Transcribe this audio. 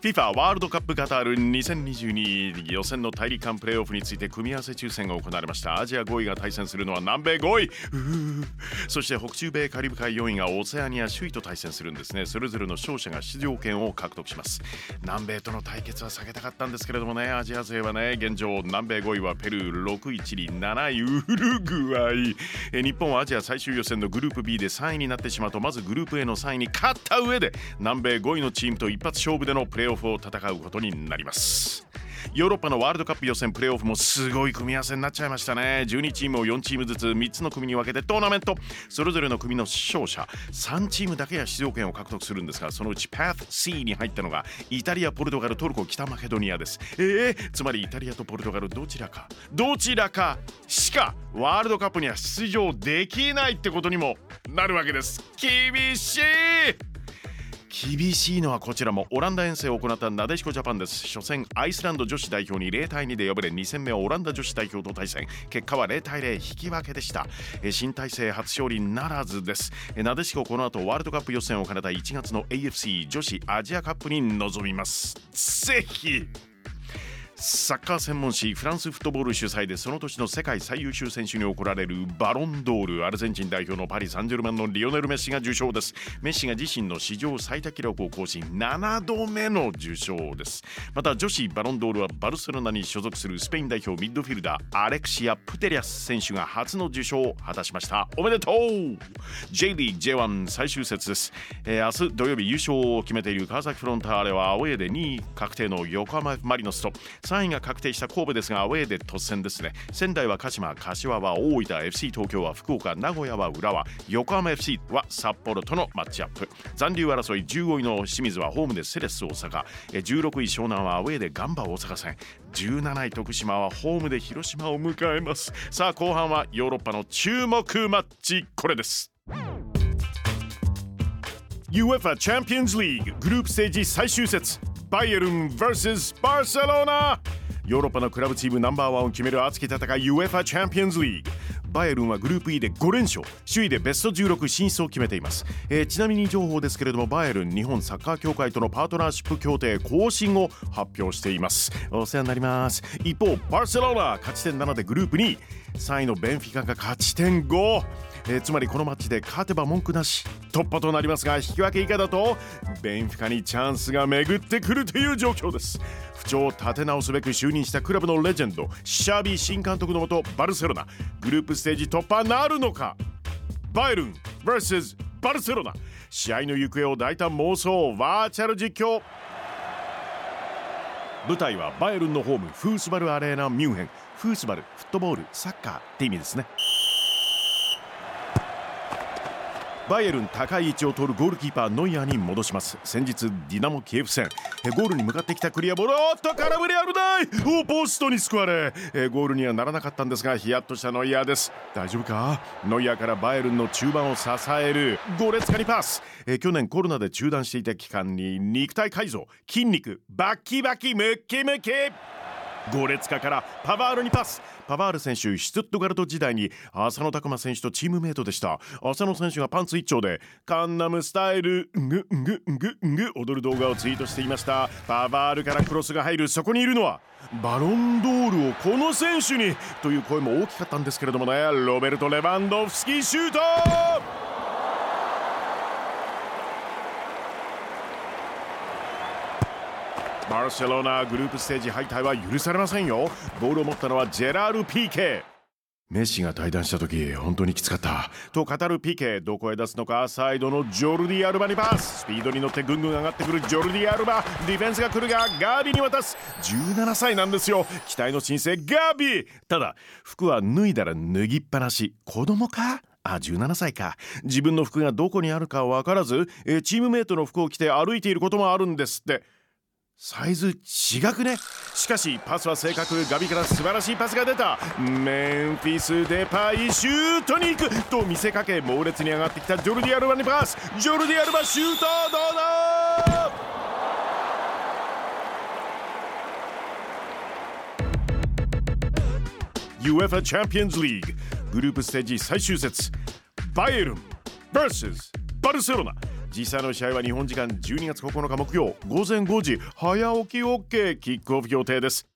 FIFA ワールドカップカタール2022予選の大陸間プレーオフについて組み合わせ抽選が行われました。アジア5位が対戦するのは南米5位。そして北中米カリブ海4位がオセアニア首位と対戦するんですね。それぞれの勝者が出場権を獲得します。南米との対決は避けたかったんですけれどもね。アジア勢はね現状南米5位はペルー6位チリ7位ウルグアイ。え日本はアジア最終予選のグループ B で3位になってしまうとまずグループ A の3位に勝った上で南米5位のチームと一発勝負でのプレーオフを戦うことになります。ヨーロッパのワールドカップ予選プレーオフもすごい組み合わせになっちゃいましたね。12チームを4チームずつ3つの組に分けてトーナメント。それぞれの組の勝者3チームだけが出場権を獲得するんですがそのうち Path C に入ったのがイタリアポルトガルトルコ北マケドニアです。えー、つまりイタリアとポルトガルどちらか。どちらかしかワールドカップには出場できないってことにもなるわけです。厳しい！厳しいのはこちらもオランダ遠征を行ったなでしこジャパンです。初戦アイスランド女子代表に0対2で敗れ2戦目はオランダ女子代表と対戦。結果は0対0引き分けでした。新体制初勝利ならずです。なでしここの後ワールドカップ予選を兼ねた1月の AFC 女子アジアカップに臨みます。ぜひサッカー専門誌フランスフットボール主催でその年の世界最優秀選手に贈られるバロンドール。アルゼンチン代表のパリ・サンジェルマンのリオネル・メッシが受賞です。メッシが自身の史上最多記録を更新。7度目の受賞です。また女子バロンドールはバルセロナに所属するスペイン代表ミッドフィルダーアレクシア・プテリアス選手が初の受賞を果たしました。おめでとう! J リーグ J1 最終節。です、えー、明日土曜日優勝を決めている川崎フロンターレはアウェーで2位確定の横浜マリノスと。3位が確定した神戸ですがアウェーで突戦ですね。仙台は鹿島柏は大分 FC 東京は福岡名古屋は浦和横浜 FC は札幌とのマッチアップ。残留争い15位の清水はホームでセレッス大阪。16位湘南はアウェーでガンバ大阪戦。17位徳島はホームで広島を迎えます。さあ後半はヨーロッパの注目マッチこれです。UEFA チャンピオンズリーググループステージ最終節。バイエルン vs バルセロナヨーロッパのクラブチームナンバーワンを決める熱き戦い UEFA チャンピオンズリーグバイエルンはグループ E で5連勝。首位でベスト16進出を決めています、えー、ちなみに情報ですけれどもバイエルン日本サッカー協会とのパートナーシップ協定更新を発表しています。お世話になります。一方バルセロナ勝ち点7でグループ2 3位のベンフィカが勝ち点5えー、つまりこのマッチで勝てば文句なし突破となりますが引き分け以下だとベンフィカにチャンスが巡ってくるという状況です。不調を立て直すべく就任したクラブのレジェンドシャービー新監督のもとバルセロナ。グループステージ突破なるのか？バイルン vs バルセロナ。試合の行方を大胆妄想バーチャル実況。舞台はバイエルンのホームフースバルアレーナミュンヘン。フースバルフットボールサッカーって意味ですね。バイエルン高い位置を取るゴールキーパーノイアーに戻します。先日ディナモキエフ戦。ゴールに向かってきたクリアボール。おっと空振り危ない。おポストに救われ。ゴールにはならなかったんですがヒヤッとしたノイアーです。大丈夫か？ノイアーからバイエルンの中盤を支える。ゴレツカにパス。去年コロナで中断していた期間に肉体改造。筋肉バッキバキムッキムキ。ゴレツカからパバールにパス。パバール選手シュツットガルト時代に浅野拓磨選手とチームメイトでした。浅野選手がパンツ一丁でカンナムスタイルググググ踊る動画をツイートしていました。パバールからクロスが入る。そこにいるのはバロンドールをこの選手にという声も大きかったんですけれどもね。ロベルト・レバンドフスキーシュート！バルセロナグループステージ敗退は許されませんよ。ボールを持ったのはジェラール・ピーケメッシが退団した時本当にきつかった。と語るピーケどこへ出すのか。サイドのジョルディ・アルバにパス。スピードに乗ってぐんぐん上がってくる。ジョルディ・アルバ。ディフェンスが来るがガービーに渡す。17歳なんですよ。期待の新星ガービー。ただ服は脱いだら脱ぎっぱなし。子供か？あ17歳か。自分の服がどこにあるか分からずチームメイトの服を着て歩いていることもあるんですって。サイズ違くね？しかしパスは正確。ガビから素晴らしいパスが出た。メンフィス・デパイシュートに行く。と見せかけ猛烈に上がってきたジョルディ・アルバにパス。ジョルディ・アルバシュートどうだ？UEFA チャンピオンズリーググループステージ最終節。バイエルン vs バルセロナ。実際の試合は日本時間12月9日木曜午前5時早起き OK キックオフ予定です。